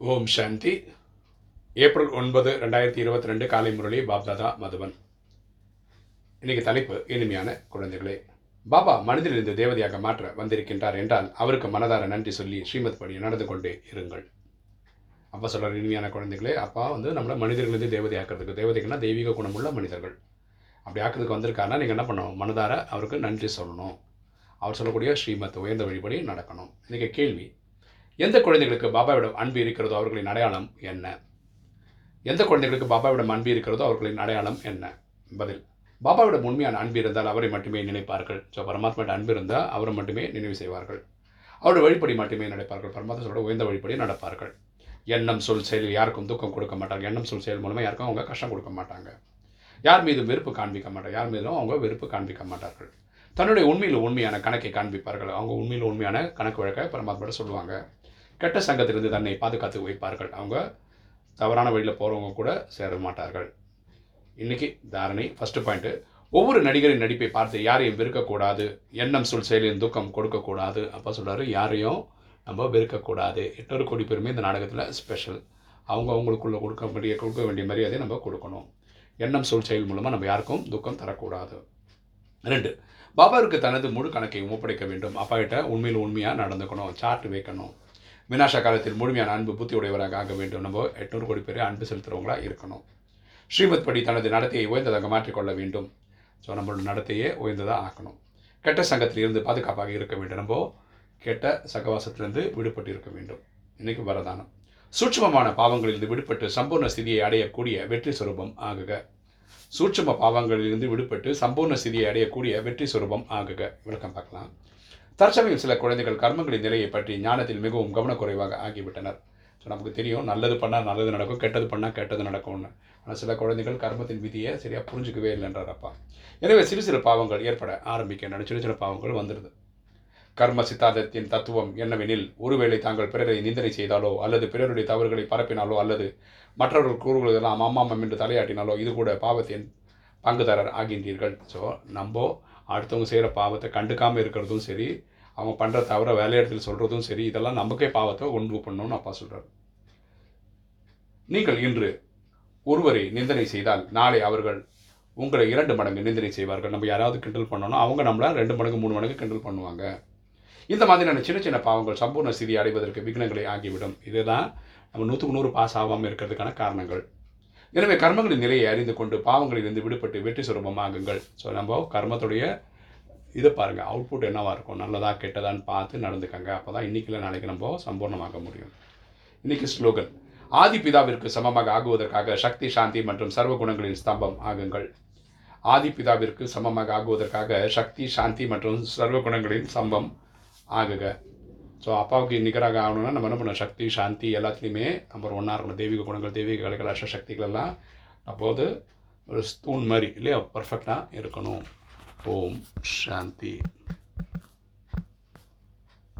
ஓம் சாந்தி. April ஒன்பது ரெண்டாயிரத்தி இருபத்தி ரெண்டு காலை முரளி பாப்தாதா மதுவன் இன்னைக்கு தலைப்பு இனிமையான குழந்தைகளே. பாபா மனிதனிலிருந்து தேவதையாக மாற்ற வந்திருக்கின்றார் என்றால் அவருக்கு மனதார நன்றி சொல்லி ஸ்ரீமத் படி நடந்து கொண்டே இருங்கள். அப்பா சொல்கிற இனிமையான குழந்தைகளே அப்பா வந்து நம்மளை மனிதர்களிலிருந்து தேவதையாக்கிறதுக்கு தேவதைக்குன்னா தெய்வீக குணமுள்ள மனிதர்கள். அப்படி ஆக்கிறதுக்கு வந்திருக்காருன்னா நீங்கள் என்ன பண்ணணும்? மனதார அவருக்கு நன்றி சொல்லணும். அவர் சொல்லக்கூடிய ஸ்ரீமத் உயர்ந்த வழிபடி நடக்கணும். இன்றைக்கி கேள்வி எந்த குழந்தைகளுக்கு பாபாவிடம் அன்பு இருக்கிறதோ அவர்களின் அடையாளம் என்ன? எந்த குழந்தைகளுக்கு பாபாவிடம் அன்பு இருக்கிறதோ அவர்களின் அடையாளம் என்ன? பதில். பாபாவிடம் உண்மையான அன்பு இருந்தால் அவரை மட்டுமே நினைப்பார்கள். ஸோ பரமாத்மாட்ட அன்பு இருந்தால் அவரை மட்டுமே நினைவு செய்வார்கள். அவருடைய வழிப்படி மட்டுமே நடப்பார்கள். பரமாத்மாவோட உயர்ந்த வழிப்படி நடப்பார்கள். எண்ணம் சொல் செயலில் யாருக்கும் துக்கம் கொடுக்க மாட்டாங்க. எண்ணம் சொல் செயல் மூலமாக யாருக்கும் அவங்க கஷ்டம் கொடுக்க மாட்டாங்க. யார் மீதும் வெறுப்பு காண்பிக்க மாட்டாங்க. யார் மீதும் அவங்க வெறுப்பு காண்பிக்க மாட்டார்கள். தன்னுடைய உண்மையில் உண்மையான கணக்கை காண்பிப்பார்கள். அவங்க உண்மையில் உண்மையான கணக்கு வழக்கை பரமாத்மாட்ட சொல்லுவாங்க. கெட்ட சங்கத்திலிருந்து தன்னை பாதுகாத்து வைப்பார்கள் அவங்க தவறான வழியில் போகிறவங்க கூட சேர மாட்டார்கள். இன்றைக்கி தாரணை ஃபஸ்ட்டு பாயிண்ட்டு ஒவ்வொரு நடிகரின் நடிப்பை பார்த்து யாரையும் வெறுக்கக்கூடாது. எண்ணம் சொல் செயலின் துக்கம் கொடுக்கக்கூடாது. அப்போ சொல்கிறாரு யாரையும் நம்ம வெறுக்கக்கூடாது. எட்டொரு கோடி பேருமே இந்த நாடகத்தில் ஸ்பெஷல் அவங்க அவங்களுக்குள்ளே கொடுக்க வேண்டிய கொடுக்க வேண்டிய மரியாதையை நம்ம கொடுக்கணும். எண்ணம் சொல் செயல் மூலமாக நம்ம யாருக்கும் துக்கம் தரக்கூடாது. ரெண்டு பாபாவுக்கு தனது முழு கணக்கை ஒப்படைக்க வேண்டும். அப்பாகிட்ட உண்மையில் உண்மையாக நடந்துக்கணும். சார்ட் வைக்கணும். வினாச காலத்தில் முழுமையான அன்பு புத்தி உடையவராக ஆக வேண்டும். நம்ம எட்நூறு கோடி பேர் அன்பு செலுத்துகிறவங்களாக இருக்கணும். ஸ்ரீமத் படி தனது நடத்தையை உயர்ந்ததாக மாற்றிக்கொள்ள வேண்டும். ஸோ நம்மளோட நடத்தையே உயர்ந்ததாக ஆக்கணும். கெட்ட சங்கத்தில் இருந்து பாதுகாப்பாக இருக்க வேண்டும். நம்ம கெட்ட சகவாசத்திலிருந்து விடுபட்டு இருக்க வேண்டும். இன்றைக்கு வரதானம். சூட்சமமான பாவங்களிலிருந்து விடுபட்டு சம்பூர்ண ஸ்திதியை அடையக்கூடிய வெற்றி சுரூபம் ஆகுக. சூட்சம பாவங்களிலிருந்து விடுபட்டு சம்பூர்ண ஸ்திதியை அடையக்கூடிய வெற்றி சுரூபம் ஆகுக. விளக்கம் பார்க்கலாம். தற்சமயம் சில குழந்தைகள் கர்மங்களின் நிலையை பற்றி ஞானத்தில் மிகவும் கவனக்குறைவாக ஆகிவிட்டனர் ஸோ நமக்கு தெரியும் நல்லது பண்ணால் நல்லது நடக்கும் கெட்டது பண்ணால் கெட்டது நடக்கும்னு. ஆனால் சில குழந்தைகள் கர்மத்தின் விதியை சரியாக புரிஞ்சுக்கவே இல்லைன்றார் அப்பா எனவே சிறு சிறு பாவங்கள் ஏற்பட ஆரம்பிக்கின்றன. சிறு சிறு பாவங்கள் வந்துடுது. கர்ம சித்தாந்தத்தின் தத்துவம் என்னவெனில் ஒருவேளை தாங்கள் பிறரை நிந்தனை செய்தாலோ அல்லது பிறருடைய தவறுகளை பரப்பினாலோ அல்லது மற்றவர்கள் கூறுகளெல்லாம் அம்மாமம் என்று தலையாட்டினாலோ இது கூட பாவத்தின் பங்குதாரர் ஆகின்றீர்கள். ஸோ நம்ம அடுத்தவங்க செய்கிற பாவத்தை கண்டுக்காமல் இருக்கிறதும் சரி அவங்க பண்ணுற தவிர வேலையிடத்தில் சொல்கிறதும் சரி இதெல்லாம் நமக்கே பாவத்தை ஒன்று பண்ணணும்னு அப்பா சொல்கிறார் நீங்கள் இன்று ஒருவரை நிந்தனை செய்தால் நாளை அவர்கள் உங்களை இரண்டு மடங்கு நிந்தனை செய்வார்கள். நம்ம யாராவது கிண்டல் பண்ணோன்னா அவங்க நம்மளை ரெண்டு மடங்கு மூணு மடங்கு கிண்டல் பண்ணுவாங்க. இந்த மாதிரியான சின்ன சின்ன பாவங்கள் சம்பூர்ண ஸ்திதி அடைவதற்கு விக்னங்களை ஆகிவிடும். இதுதான் நம்ம நூற்றுக்கு நூறு பாஸ் ஆகாமல் இருக்கிறதுக்கான காரணங்கள். எனவே கர்மங்களின் நிலையை அறிந்து கொண்டு பாவங்களிலிருந்து விடுபட்டு வெற்றி சுரூபமாகுங்கள். ஸோ நம்ம கர்மத்துடைய இதை பாருங்கள் அவுட்புட் என்னவாக இருக்கும்? நல்லதா கெட்டதான்னு பார்த்து நடந்துக்கங்க. அப்போ தான் இன்றைக்கில் நாளைக்கு நம்ம சம்பூர்ணமாக்க முடியும். இன்றைக்கி ஸ்லோகன். ஆதி பிதாவிற்கு சமமாக ஆகுவதற்காக சக்தி சாந்தி மற்றும் சர்வ குணங்களின் ஸ்தம்பம் ஆகுங்கள். ஆதி பிதாவிற்கு சமமாக ஆகுவதற்காக சக்தி சாந்தி மற்றும் சர்வ குணங்களின் ஸ்தம்பம் ஆகுக. ஸோ அப்பாவுக்கு நிகராக ஆகணும்னா நம்ம என்ன பண்ணணும்? சக்தி சாந்தி எல்லாத்துலேயுமே நம்பர் ஒன்றாக இருக்கணும். தெய்வீக குணங்கள் தெய்வீக கலைகள் அஷ்ட சக்திகள் எல்லாம் அப்போது ஒரு ஸ்தூன் மாதிரி இல்லையா? பர்ஃபெக்டாக இருக்கணும். ஓம் சாந்தி.